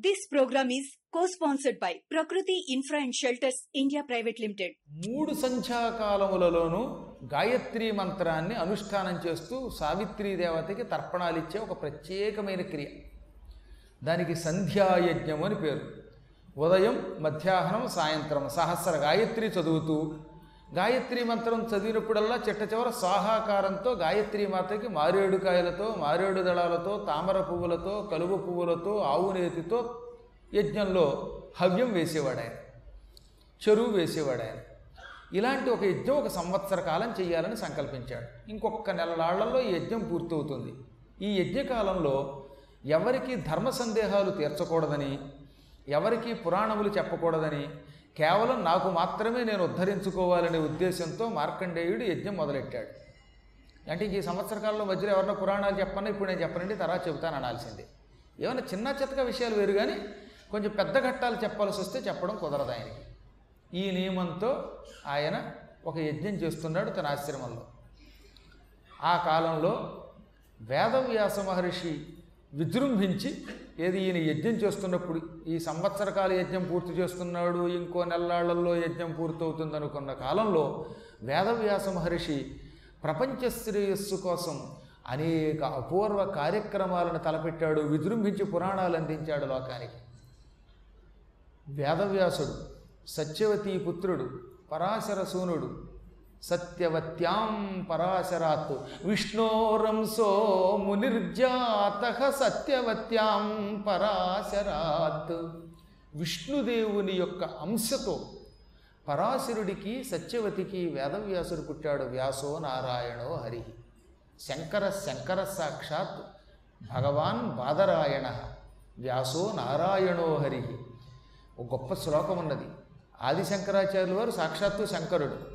This program is cosponsored by Prakruthi infra and shelters India private limited మూడు సంధ్యాకాలములలోనూ గాయత్రి మంత్రాన్ని అనుష్ఠానం చేస్తూ సావిత్రీ దేవతకి తర్పణాలిచ్చే ఒక ప్రత్యేకమైన క్రియ. దానికి సంధ్యాయజ్ఞం అని పేరు. ఉదయం మధ్యాహ్నం సాయంత్రం సహస్ర గాయత్రి చదువుతూ గాయత్రి మంత్రం చదివినప్పుడల్లా చిట్ట చివర సాహాకారంతో గాయత్రి మాతకి మారేడుకాయలతో మారేడు దళాలతో తామర పువ్వులతో కలువ పువ్వులతో ఆవు నేతితో యజ్ఞంలో హవ్యం వేసేవాడు ఆయన చెరువు వేసేవాడు ఆయన ఇలాంటి ఒక యజ్ఞం ఒక సంవత్సర కాలం చేయాలని సంకల్పించాడు. ఇంకొక నెలలాళ్ళలో ఈ యజ్ఞం పూర్తవుతుంది. ఈ యజ్ఞకాలంలో ఎవరికి ధర్మ సందేహాలు తీర్చకూడదని ఎవరికి పురాణములు చెప్పకూడదని కేవలం నాకు మాత్రమే నేను ఉద్ధరించుకోవాలనే ఉద్దేశంతో మార్కండేయుడు యజ్ఞం మొదలెట్టాడు. అంటే ఈ సంవత్సర కాలంలో మధ్యలో ఎవరైనా పురాణాలు చెప్పన్నా ఇప్పుడు నేను చెప్పనండి తర్వాత చెబుతాను అనాల్సిందే. ఏమైనా చిన్న చితక విషయాలు వేరు కానీ కొంచెం పెద్ద ఘట్టాలు చెప్పాల్సి వస్తే చెప్పడం కుదరదు ఆయనకి. ఈ నియమంతో ఆయన ఒక యజ్ఞం చేస్తున్నాడు తన ఆశ్రమంలో. ఆ కాలంలో వేదవ్యాస మహర్షి విజృంభించి ఏది ఈయన యజ్ఞం చేస్తున్నప్పుడు ఈ సంవత్సరకాల యజ్ఞం పూర్తి చేస్తున్నాడు ఇంకో నెల్లాళ్ళలో యజ్ఞం పూర్తవుతుంది అనుకున్న కాలంలో వేదవ్యాస మహర్షి ప్రపంచ శ్రేయస్సు కోసం అనేక అపూర్వ కార్యక్రమాలను తలపెట్టాడు విజృంభించి పురాణాలు అందించాడు లోకానికి. వేదవ్యాసుడు సత్యవతీ పుత్రుడు పరాశర సూనుడు సత్యవత్యాం పరాశరాత్ విష్ణోరంసో మునిర్జాత సత్యవత్యాం పరాశరాత్. విష్ణుదేవుని యొక్క అంశతో పరాశరుడికి సత్యవతికి వేదవ్యాసుడు పుట్టాడు వ్యాసో నారాయణో హరి. శంకర శంకర సాక్షాత్ భగవాన్ బాదరాయణ వ్యాసో నారాయణో హరి. ఒక గొప్ప శ్లోకం ఉన్నది ఆది శంకరాచార్యుల వారు సాక్షాత్తు శంకరుడు.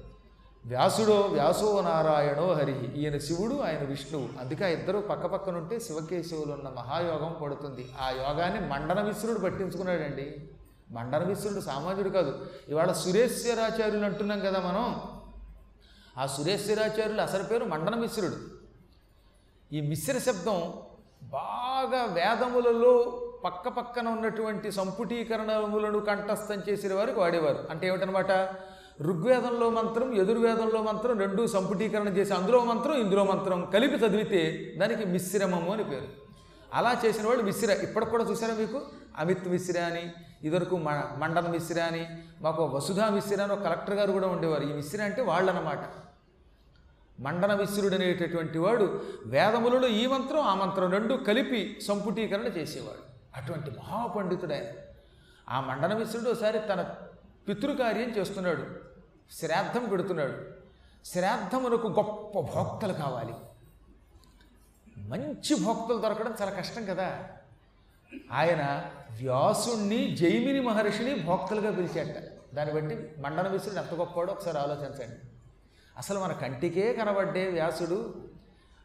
వ్యాసుడో వ్యాసో నారాయణో హరి ఈయన శివుడు ఆయన విష్ణువు. అందుకే ఇద్దరు ఇద్దరు పక్కపక్కనుంటే శివకేశవులు ఉన్న మహాయోగం పడుతుంది. ఆ యోగాన్ని మండన మిశ్రుడు పట్టించుకున్నాడండి. మండన మిశ్రుడు సామాన్యుడు కాదు. ఇవాళ సురేశ్వరాచార్యులు అంటున్నాం కదా మనం. ఆ సురేశ్వరాచార్యులు అసలు పేరు మండన మిశ్రుడు. ఈ మిశ్ర శబ్దం బాగా వేదములలో పక్క పక్కన ఉన్నటువంటి సంపుటీకరణములను కంఠస్థం చేసిన వారికి వాడేవారు. అంటే ఏమిటనమాట ఋగ్వేదంలో మంత్రం ఎదుర్వేదంలో మంత్రం రెండు సంపుటీకరణ చేసి అందులో మంత్రం ఇందులో మంత్రం కలిపి చదివితే దానికి మిశ్రమము అని పేరు. అలా చేసిన వాళ్ళు మిశ్ర ఇప్పటికి కూడా చూసారా మీకు? అమిత్ మిశ్ర అని ఇదివరకు మ మండన మిశ్ర అని మాకు వసుధా మిశ్ర అని ఒక కలెక్టర్ గారు కూడా ఉండేవారు. ఈ మిశ్ర అంటే వాళ్ళనమాట. మండన మిశ్రుడు అనేటటువంటి వాడు వేదములలో ఈ మంత్రం ఆ మంత్రం రెండు కలిపి సంపుటీకరణ చేసేవాడు. అటువంటి మహాపండితుడు ఆయన. ఆ మండన విశ్రుడు ఒకసారి తన పితృకార్యం చేస్తున్నాడు శ్రాద్ధం పెడుతున్నాడు. శ్రాద్ధమునకు గొప్ప భోక్తలు కావాలి. మంచి భోక్తలు దొరకడం చాలా కష్టం కదా. ఆయన వ్యాసుణ్ణి జైమిని మహర్షిని భోక్తలుగా పిలిచాట దాన్ని బట్టి మండన విశ్రుడు ఎంత గొప్పవాడో ఒకసారి ఆలోచించండి. అసలు మన కంటికే కనబడ్డే వ్యాసుడు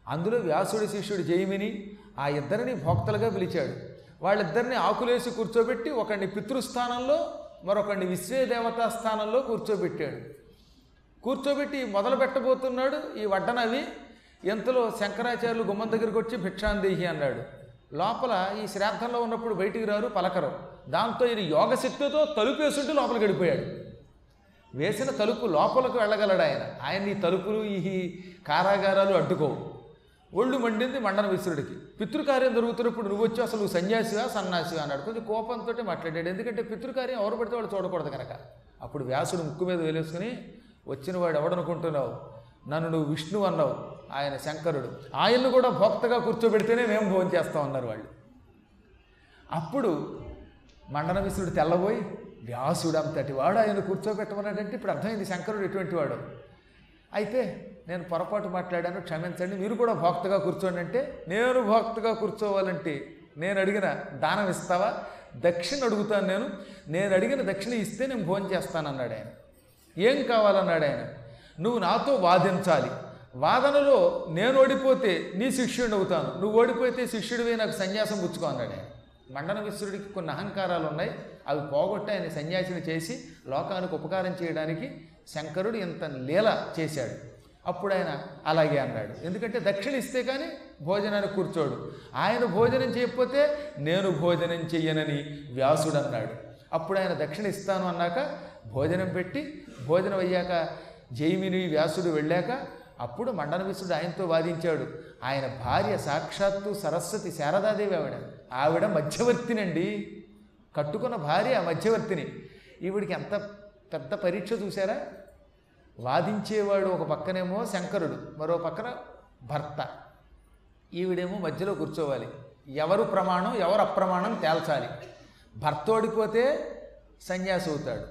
అందులో వ్యాసుడి శిష్యుడు జైమిని ఆ ఇద్దరిని భోక్తలుగా పిలిచాడు. వాళ్ళిద్దరిని ఆకులేసి కూర్చోబెట్టి ఒకడిని పితృస్థానంలో మరొకడిని విశ్వేదేవతా స్థానంలో కూర్చోబెట్టాడు. కూర్చోబెట్టి మొదలు పెట్టబోతున్నాడు ఈ వడ్డనవి. ఎంతలో శంకరాచార్యులు గుమ్మం దగ్గరికి వచ్చి భిక్షాందేహి అన్నాడు. లోపల ఈ శ్రాద్ధంలో ఉన్నప్పుడు బయటికి రారు పలకరు. దాంతో ఈయన యోగశక్తితో తలుపేసుంటూ లోపలికి గడిపోయాడు. వేసిన తలుపు లోపలకు వెళ్ళగలడు ఆయన. ఆయన ఈ తలుపులు ఈ కారాగారాలు అడ్డుకోవు. ఒళ్ళు మండింది మండన విశ్రుడికి పితృకార్యం జరుగుతున్నప్పుడు నువ్వు వచ్చి అసలు నువ్వు సన్యాసివా అన్నాడు కొంచెం కోపంతో మాట్లాడాడు. ఎందుకంటే పితృకార్యం ఎవరు పడితే వాళ్ళు చూడకూడదు కనుక అప్పుడు వ్యాసుడు ముక్కు మీద వేలేసుకుని వచ్చిన వాడు ఎవడనుకుంటున్నావు? నన్ను నువ్వు విష్ణువు అన్నావు ఆయన శంకరుడు. ఆయన్ను కూడా భోక్తగా కూర్చోబెడితేనే మేము భోజనం చేస్తాం అన్నారు వాళ్ళు. అప్పుడు మండన విశ్రుడు తెల్లబోయి వ్యాసుడు అంతటి వాడు ఆయన కూర్చోబెట్టమన్నాడంటే ఇప్పుడు అర్థమైంది శంకరుడు ఎటువంటి వాడు? అయితే నేను పొరపాటు మాట్లాడాను క్షమించండి. మీరు కూడా భోక్తగా కూర్చోండి అంటే నేను భోక్తగా కూర్చోవాలంటే నేను అడిగిన దానం ఇస్తావా? దక్షిణ అడుగుతాను నేను. నేను అడిగిన దక్షిణ ఇస్తే నేను భోజనం చేస్తానన్నాడు ఆయన. ఏం కావాలన్నాడు ఆయన? నువ్వు నాతో వాదించాలి. వాదనలో నేను ఓడిపోతే నీ శిష్యుడిని అవుతాను. నువ్వు ఓడిపోతే శిష్యుడివే నాకు సన్యాసం పుచ్చుకో అన్నాడు ఆయన. మండన విశ్రుడికి కొన్ని అహంకారాలు ఉన్నాయి. అవి పోగొట్టి ఆయన సన్యాసిని చేసి లోకానికి ఉపకారం చేయడానికి శంకరుడు ఇంత లీల చేశాడు. అప్పుడు ఆయన అలాగే అన్నాడు. ఎందుకంటే దక్షిణ ఇస్తే కానీ భోజనానికి కూర్చోడు. ఆయన భోజనం చేయకపోతే నేను భోజనం చెయ్యనని వ్యాసుడు అన్నాడు. అప్పుడు ఆయన దక్షిణ ఇస్తాను అన్నాక భోజనం పెట్టి భోజనం అయ్యాక జైమిని వ్యాసుడు వెళ్ళాక అప్పుడు మండనవిసుడు ఆయనతో వాదించాడు. ఆయన భార్య సాక్షాత్తు సరస్వతి శారదాదేవి ఆవిడ. ఆవిడ మధ్యవర్తినండి. కట్టుకున్న భార్య మధ్యవర్తిని. ఈవిడికి ఎంత పెద్ద పరీక్ష చూసారా వాదించేవాడు ఒక పక్కనేమో శంకరుడు మరో పక్కన భర్త. ఈవిడేమో మధ్యలో కూర్చోవాలి. ఎవరు ప్రమాణం ఎవరు అప్రమాణం తేల్చాలి. భర్త ఓడిపోతే సన్యాసి అవుతాడు.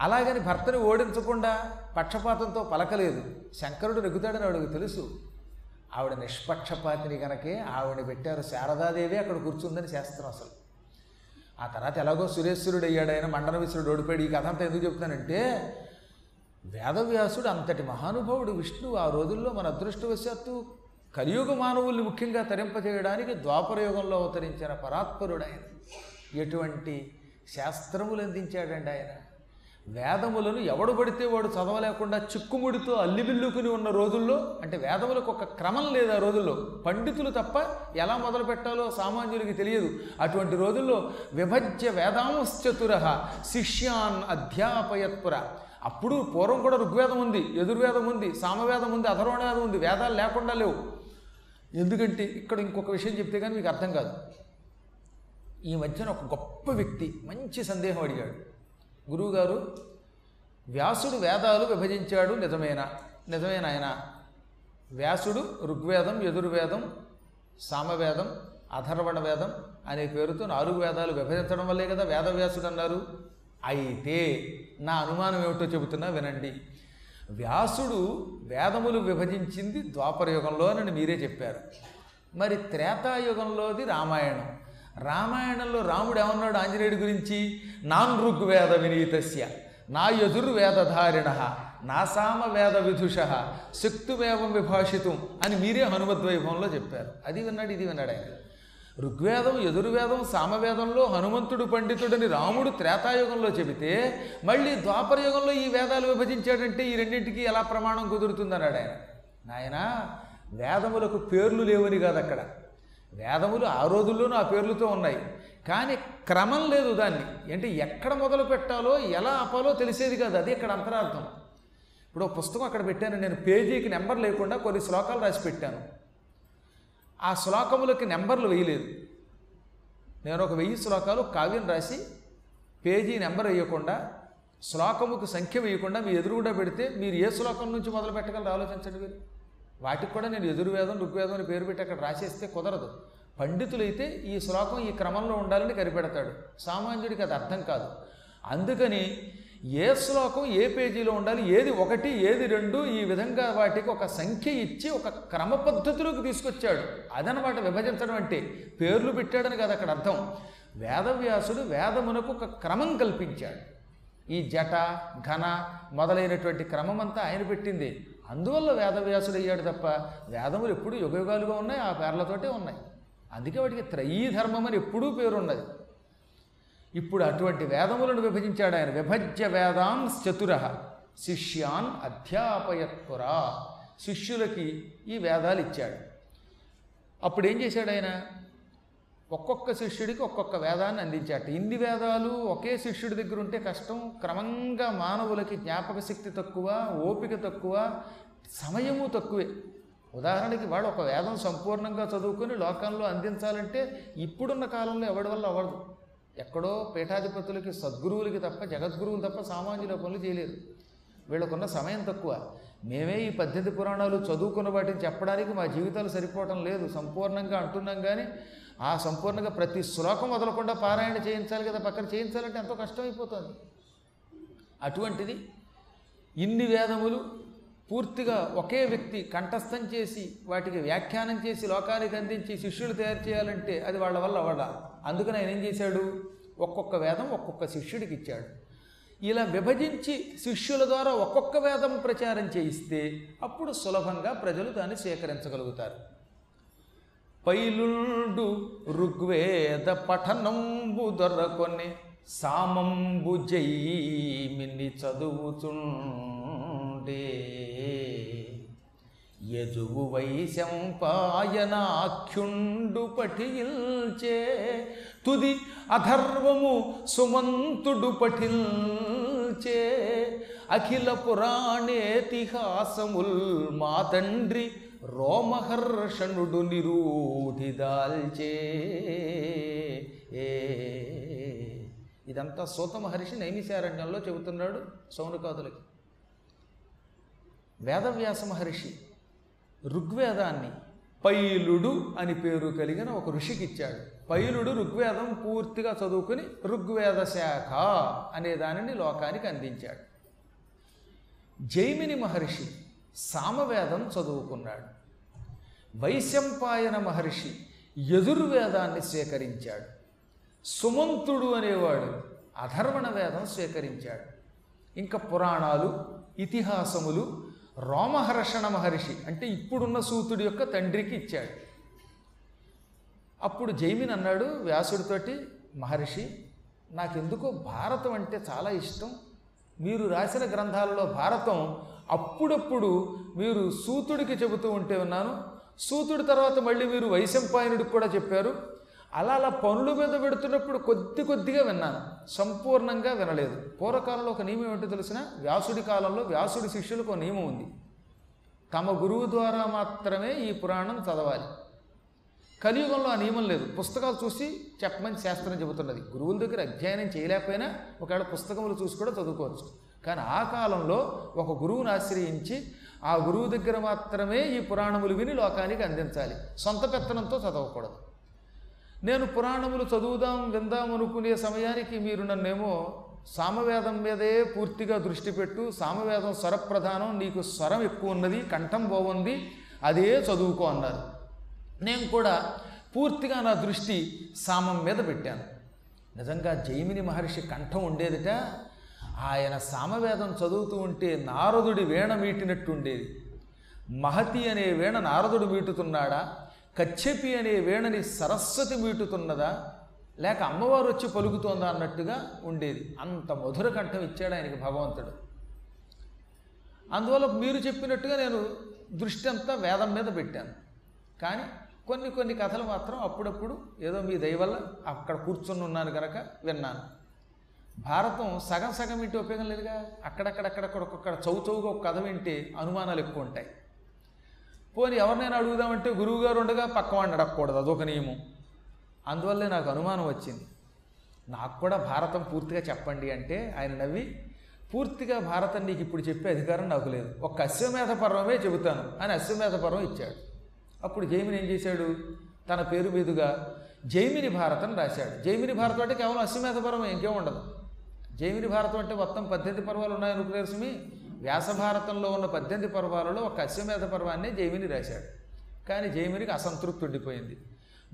అలాగని భర్తని ఓడించకుండా పక్షపాతంతో పలకలేదు. శంకరుడు నెగ్గుతాడని ఆవిడకు తెలుసు. ఆవిడ నిష్పక్షపాతిని కనుకే ఆవిడ పెట్టారు. శారదాదేవి అక్కడ కూర్చుందని శాస్త్రం అసలు. ఆ తర్వాత ఎలాగో సురేశ్వరుడు అయ్యాడు ఆయన మండన విశ్వరుడు ఓడిపోయాడు. ఈ కథ అంతా ఎందుకు చెప్తానంటే వేదవ్యాసుడు అంతటి మహానుభావుడు విష్ణువు ఆ రోజుల్లో మన అదృష్టవశాత్తు కలియుగ మానవుల్ని ముఖ్యంగా తరింపజేయడానికి ద్వాపరయుగంలో అవతరించిన పరాత్పరుడు ఆయన ఎటువంటి శాస్త్రములు అందించాడండి ఆయన? వేదములను ఎవడు పడితే వాడు చదవలేకుండా చిక్కుముడితో అల్లిబిల్లుకుని ఉన్న రోజుల్లో అంటే వేదములకు ఒక క్రమం లేదు ఆ రోజుల్లో. పండితులు తప్ప ఎలా మొదలు పెట్టాలో సామాన్యులకి తెలియదు. అటువంటి రోజుల్లో విభజ్య వేదాంశ్చతుర శిష్యాన్ అధ్యాపయత్పుర. అప్పుడు పూర్వం కూడా ఋగ్వేదం ఉంది యజుర్వేదం ఉంది సామవేదం ఉంది అధర్వణవేదం ఉంది వేదాలు లేకుండా లేవు. ఎందుకంటే ఇక్కడ ఇంకొక విషయం చెప్తే కానీ మీకు అర్థం కాదు. ఈ మధ్యన ఒక గొప్ప వ్యక్తి మంచి సందేహం అడిగాడు. గురువుగారు వ్యాసుడు వేదాలు విభజించాడు నిజమేనా? నిజమేనా ఆయన? వ్యాసుడు ఋగ్వేదం యజుర్వేదం సామవేదం అధర్వణ వేదం అనే పేరుతో నాలుగు వేదాలు విభజించడం వల్లే కదా వేదవ్యాసుడు అన్నారు. అయితే నా అనుమానం ఏమిటో చెబుతున్నా వినండి. వ్యాసుడు వేదములు విభజించింది ద్వాపరయుగంలో అని మీరే చెప్పారు. మరి త్రేతాయుగంలోది రామాయణం. రామాయణంలో రాముడు ఏమన్నాడు ఆంజనేయుడి గురించి? నాన్ ఋగ్వేద వినీతస్య నా యజుర్వేదధారిణ నా సామ వేద విధుష శక్తుమేవం విభాషితం అని మీరే హనుమద్వైభవంలో చెప్పారు. అది విన్నాడు ఇది విన్నాడు ఆయన. ఋగ్వేదం యజుర్వేదం సామవేదంలో హనుమంతుడు పండితుడని రాముడు త్రేతాయుగంలో చెబితే మళ్ళీ ద్వాపరయుగంలో ఈ వేదాలు విభజించాడంటే ఈ రెండింటికి ఎలా ప్రమాణం కుదురుతుందన్నాడు ఆయన. నాయన వేదములకు పేర్లు లేవని కాదు అక్కడ వేదములు ఆ రోజుల్లోనూ ఆ పేర్లతో ఉన్నాయి. కానీ క్రమం లేదు దాన్ని. అంటే ఎక్కడ మొదలు పెట్టాలో ఎలా ఆపాలో తెలిసేది కాదు. అది ఇక్కడ అంతరార్థం. ఇప్పుడు పుస్తకం అక్కడ పెట్టాను. నేను పేజీకి నెంబర్ లేకుండా కొన్ని శ్లోకాలు రాసి పెట్టాను. ఆ శ్లోకములకి నెంబర్లు వేయలేదు. నేను ఒక వెయ్యి శ్లోకాలు కావ్యం రాసి పేజీ నెంబర్ వేయకుండా శ్లోకముకు సంఖ్య వేయకుండా మీ ఎదురుగుండా పెడితే మీరు ఏ శ్లోకం నుంచి మొదలు పెట్టగలరు? ఆలోచించండి మీరు. వాటికి కూడా నేను ఎదుర్వేదం ఋగ్వేదం అని పేరు పెట్టి అక్కడ రాసేస్తే కుదరదు. పండితులైతే ఈ శ్లోకం ఈ క్రమంలో ఉండాలని కనిపెడతాడు. సామాన్యుడికి అది అర్థం కాదు. అందుకని ఏ శ్లోకం ఏ పేజీలో ఉండాలి ఏది ఒకటి ఏది రెండు ఈ విధంగా వాటికి ఒక సంఖ్య ఇచ్చి ఒక క్రమ పద్ధతిలోకి తీసుకొచ్చాడు. అదనమాట విభజించడం అంటే పేర్లు పెట్టాడని కాదు అక్కడ అర్థం. వేదవ్యాసుడు వేదమునకు ఒక క్రమం కల్పించాడు. ఈ జట ఘన మొదలైనటువంటి క్రమం అంతా ఆయన పెట్టింది. అందువల్ల వేదవ్యాసుడు అయ్యాడు తప్ప వేదములు ఎప్పుడు యుగయుగాలుగా ఉన్నాయి ఆ పేర్లతోటే ఉన్నాయి. అందుకే వాటికి త్రయీ ధర్మం అని ఎప్పుడూ పేరున్నది. ఇప్పుడు అటువంటి వేదములను విభజించాడు ఆయన. విభజ్య వేదాం చతుర. శిష్యాన్ అధ్యాపయత్పురా శిష్యులకి ఈ వేదాలు ఇచ్చాడు. అప్పుడు ఏం చేశాడు ఆయన? ఒక్కొక్క శిష్యుడికి ఒక్కొక్క వేదాన్ని అందించాట ఇన్ని వేదాలు ఒకే శిష్యుడి దగ్గర ఉంటే కష్టం. క్రమంగా మానవులకి జ్ఞాపక శక్తి తక్కువ ఓపిక తక్కువ సమయము తక్కువే. ఉదాహరణకి వాడు ఒక వేదం సంపూర్ణంగా చదువుకొని లోకంలో అందించాలంటే ఇప్పుడున్న కాలంలో ఎవడి వల్ల అవ్వదు. ఎక్కడో పీఠాధిపతులకి సద్గురువులకి తప్ప జగద్గురువులు తప్ప సామాన్యుల పనులు చేయలేరు. వీళ్ళకున్న సమయం తక్కువ. మేమే ఈ పద్ధతి పురాణాలు చదువుకున్న వాటిని చెప్పడానికి మా జీవితాలు సరిపోవటం లేదు. సంపూర్ణంగా అంటున్నాం కానీ ఆ సంపూర్ణంగా ప్రతి శ్లోకం వదలకుండా పారాయణ చేయించాలి కదా పక్కన చేయించాలంటే ఎంతో కష్టమైపోతుంది. అటువంటిది ఇన్ని వేదములు పూర్తిగా ఒకే వ్యక్తి కంఠస్థం చేసి వాటికి వ్యాఖ్యానం చేసి లోకానికి అందించి శిష్యులు తయారు చేయాలంటే అది వాళ్ళ వల్ల అవ్వడ అందుకని ఆయన ఏం చేశాడు? ఒక్కొక్క వేదం ఒక్కొక్క శిష్యుడికి ఇచ్చాడు. ఇలా విభజించి శిష్యుల ద్వారా ఒక్కొక్క వేదం ప్రచారం చేయిస్తే అప్పుడు సులభంగా ప్రజలు దాన్ని స్వీకరించగలుగుతారు పైలుండు ఋగ్వేద పఠనంబు దొరకొని సామంబు జైమిని చదువుతుండే యజువు వైశంపాయనాఖ్యుండు పఠిల్చే తుది అధర్వము సుమంతుడు పఠిల్చే అఖిల పురాణేతిహాసముల్ మా తండ్రి రోమహర్షణుడు నిరూఢిదాల్చే ఏ. ఇదంతా సూత మహర్షి నైమిశారణ్యంలో చెబుతున్నాడు సౌనకాదులకి. వేదవ్యాస మహర్షి ఋగ్వేదాన్ని పైలుడు అని పేరు కలిగిన ఒక ఋషికి ఇచ్చాడు. పైలుడు ఋగ్వేదం పూర్తిగా చదువుకుని ఋగ్వేద శాఖ అనే దానిని లోకానికి అందించాడు. జైమిని మహర్షి సామవేదం చదువుకున్నాడు. వైశంపాయన మహర్షి యజుర్వేదాన్ని స్వీకరించాడు. సుమంతుడు అనేవాడు అధర్వణ వేదం స్వీకరించాడు. ఇంకా పురాణాలు ఇతిహాసములు రోమహర్షణ మహర్షి అంటే ఇప్పుడున్న సూతుడి యొక్క తండ్రికి ఇచ్చాడు. అప్పుడు జైమిన్ అన్నాడు వ్యాసుడితోటి మహర్షి నాకెందుకో భారతం అంటే చాలా ఇష్టం. మీరు రాసిన గ్రంథాలలో భారతం అప్పుడప్పుడు మీరు సూతుడికి చెబుతూ ఉంటే ఉన్నాను సూతుడి తర్వాత మళ్ళీ మీరు వైశంపాయనుడికి కూడా చెప్పారు. అలా అలా పనుల మీద పెడుతున్నప్పుడు కొద్ది కొద్దిగా విన్నాను. సంపూర్ణంగా వినలేదు. పూర్వకాలంలో ఒక నియమం ఏంటో తెలిసిన వ్యాసుడి కాలంలో వ్యాసుడి శిష్యులకు ఒక నియమం ఉంది. తమ గురువు ద్వారా మాత్రమే ఈ పురాణం చదవాలి. కలియుగంలో ఆ నియమం లేదు. పుస్తకాలు చూసి చెప్పమని శాస్త్రం చెబుతున్నది. గురువుల దగ్గర అధ్యయనం చేయలేకపోయినా ఒకవేళ పుస్తకములు చూసి కూడా చదువుకోవచ్చు. కానీ ఆ కాలంలో ఒక గురువుని ఆశ్రయించి ఆ గురువు దగ్గర మాత్రమే ఈ పురాణములు విని లోకానికి అందించాలి. సొంత పెత్తనంతో చదవకూడదు. నేను పురాణములు చదువుదాం విందాం అనుకునే సమయానికి మీరు నన్నేమో సామవేదం మీదే పూర్తిగా దృష్టి పెట్టు సామవేదం స్వరప్రధానం నీకు స్వరం ఎక్కువ ఉన్నది కంఠం బాగుంది అదే చదువుకో అన్నారు. నేను కూడా పూర్తిగా నా దృష్టి సామం మీద పెట్టాను. నిజంగా జైమిని మహర్షి కంఠం ఉండేదిట ఆయన సామవేదం చదువుతూ ఉంటే నారదుడి వీణ మీటినట్టుండేది. మహతి అనే వీణ నారదుడు మీటుతున్నాడా? కచ్చెపి అనే వీణని సరస్వతి మీటుతున్నదా లేక అమ్మవారు వచ్చి పలుకుతోందా అన్నట్టుగా ఉండేది. అంత మధుర కంఠం ఇచ్చాడు ఆయనకి భగవంతుడు. అందువల్ల మీరు చెప్పినట్టుగా నేను దృష్టి అంతా వేదం మీద పెట్టాను. కానీ కొన్ని కొన్ని కథలు మాత్రం అప్పుడప్పుడు ఏదో మీ దయవల్ల అక్కడ కూర్చొని ఉన్నాను కనుక విన్నాను. భారతం సగం సగం ఇంటి ఉపయోగం లేదుగా. అక్కడక్కడక్కడక్కడ ఒక్కొక్కడ చౌచౌగా ఒక కథ వింటే అనుమానాలు ఎక్కువ ఉంటాయి. పోనీ ఎవరినైనా అడుగుదామంటే గురువుగారు ఉండగా పక్కవాడిని అడగకూడదు అదొక నియమం. అందువల్లే నాకు అనుమానం వచ్చింది. నాకు కూడా భారతం పూర్తిగా చెప్పండి అంటే ఆయన నవ్వి పూర్తిగా భారతం నీకు ఇప్పుడు చెప్పే అధికారం నాకు లేదు. ఒక్క అశ్వమేధ పర్వమే చెబుతాను అని అశ్వమేధ పర్వం ఇచ్చాడు. అప్పుడు జైమిని ఏం చేశాడు? తన పేరు మీదుగా జైమిని భారతం రాశాడు. జైమిని భారతం అంటే కేవలం అశ్వమేధ పర్వం ఇంకేం ఉండదు. జైమిని భారతం అంటే మొత్తం పద్దెనిమిది పర్వాలు ఉన్నాయనుకునేరు సుమి వ్యాసభారతంలో ఉన్న పద్దెనిమిది పర్వాలలో ఒక అశ్వమేధ పర్వాన్నే జైమిని రాశాడు. కానీ జైమినికి అసంతృప్తి ఉండిపోయింది.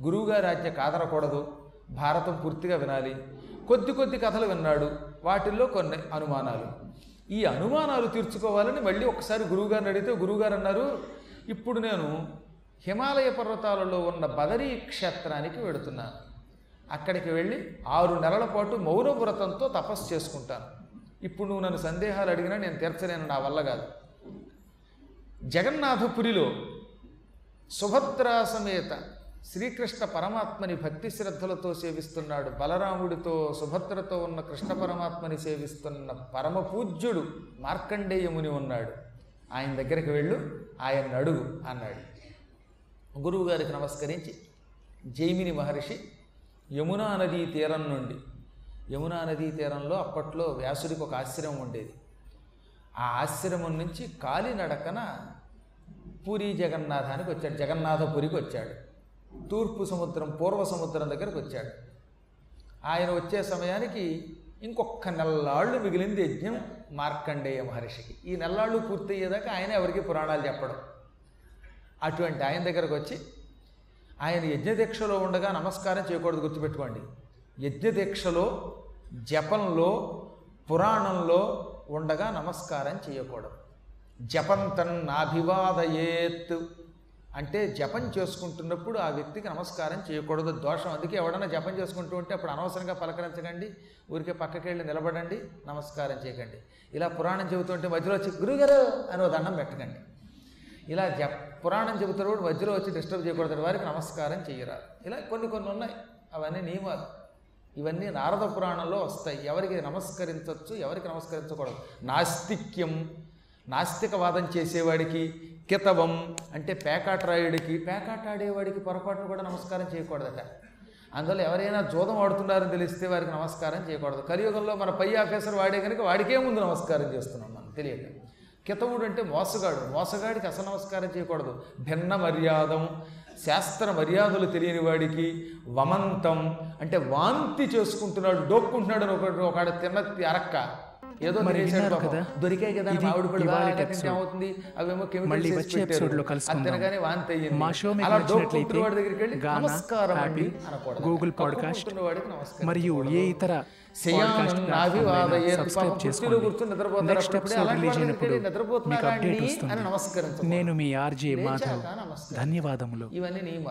గురువుగారి ఆజ్ఞ కాదరకూడదు భారతం పూర్తిగా వినాలి. కొద్ది కొద్ది కథలు విన్నాడు. వాటిల్లో కొన్ని అనుమానాలు. ఈ అనుమానాలు తీర్చుకోవాలని మళ్ళీ ఒకసారి గురువుగారిని అడిగితే గురువుగారు అన్నారు ఇప్పుడు నేను హిమాలయ పర్వతాలలో ఉన్న బదరీ క్షేత్రానికి వెడుతున్నాను అక్కడికి వెళ్ళి ఆరు నెలల పాటు మౌన వ్రతంతో తపస్సు చేసుకుంటాను. ఇప్పుడు నువ్వు నన్ను సందేహాలు అడిగినా నేను తీర్చలేను నా వల్ల కాదు. జగన్నాథపురిలో సుభద్రా సమేత శ్రీకృష్ణ పరమాత్మని భక్తి శ్రద్ధలతో సేవిస్తున్నాడు. బలరాముడితో సుభద్రతో ఉన్న కృష్ణ పరమాత్మని సేవిస్తున్న పరమ పూజ్యుడు మార్కండేయముని ఉన్నాడు. ఆయన దగ్గరికి వెళ్ళు ఆయన అడుగు అన్నాడు. గురువుగారికి నమస్కరించి జైమిని మహర్షి యమునా నదీ తీరం నుండి యమునా నదీ తీరంలో అప్పట్లో వ్యాసుడికి ఒక ఆశ్రమం ఉండేది. ఆ ఆశ్రమం నుంచి కాలినడకన పూరి జగన్నాథానికి వచ్చాడు. జగన్నాథపురికి వచ్చాడు. తూర్పు సముద్రం పూర్వ సముద్రం దగ్గరకు వచ్చాడు. ఆయన వచ్చే సమయానికి ఇంకొక నెల్లాళ్ళు మిగిలింది యజ్ఞం మార్కండేయ మహర్షికి. ఈ నెల్లాళ్ళు పూర్తయ్యేదాకా ఆయన ఎవరికి పురాణాలు చెప్పడం. అటువంటి ఆయన దగ్గరకు వచ్చి ఆయన యజ్ఞదీక్షలో ఉండగా నమస్కారం చేయకూడదు గుర్తుపెట్టుకోండి. యజ్ఞదీక్షలో జపంలో పురాణంలో ఉండగా నమస్కారం చేయకూడదు. జపంతన్ నాభివాదయేత్ అంటే జపం చేసుకుంటున్నప్పుడు ఆ వ్యక్తికి నమస్కారం చేయకూడదు. దోషం అందుకే ఎవడన్నా జపం చేసుకుంటూ ఉంటే అప్పుడు అనవసరంగా పలకరించకండి. ఊరికే పక్కకెళ్ళి నిలబడండి నమస్కారం చేయకండి. ఇలా పురాణం చెబుతుంటే మధ్యలో వచ్చి గురుగారు అని దండం పెట్టకండి. ఇలా జ పురాణం చెబుతారు మధ్యలో వచ్చి డిస్టర్బ్ చేయకూడదు. వారికి నమస్కారం చేయరాదు. ఇలా కొన్ని కొన్ని ఉన్నాయి. అవన్నీ నియమాలు. ఇవన్నీ నారద పురాణంలో వస్తాయి. ఎవరికి నమస్కరించవచ్చు ఎవరికి నమస్కరించకూడదు. నాస్తిక్యం నాస్తికవాదం చేసేవాడికి కితవం అంటే పేకాటరాయుడికి పేకాట ఆడేవాడికి పొరపాటును కూడా నమస్కారం చేయకూడదట. అందువల్ల ఎవరైనా జూదం ఆడుతున్నారని తెలిస్తే వారికి నమస్కారం చేయకూడదు. కలియుగంలో మన పై ఆఫీసర్ వాడే కనుక వాడికే ముందు నమస్కారం చేస్తున్నాం మనం తెలియక. కితవుడు అంటే మోసగాడు. మోసగాడికి అసలు నమస్కారం చేయకూడదు. భిన్న మర్యాదం శాస్త్ర మర్యాదలు తెలియని వాడికి వమంతం అంటే వాంతి చేసుకుంటున్నాడు డోక్కుంటున్నాడు అని ఒకడు ఒకడు తిన్న అరక్క ఏదో? దొరికాయి కదా episode. ఏమవుతుంది అవేమో మళ్ళీ వచ్చే episode లో కలుసుకుందాం. వాంతి అయ్యింది మా షో మీకు నచ్చినట్లయితే దగ్గరికి నమస్కారం అండి గూగుల్ పాడ్కాస్ట్ మరియు ఏ. ఇతర ఎపిసోడ్. నేను మీ ఆర్జే మాధవ్. ధన్యవాదములు ఇవన్నీ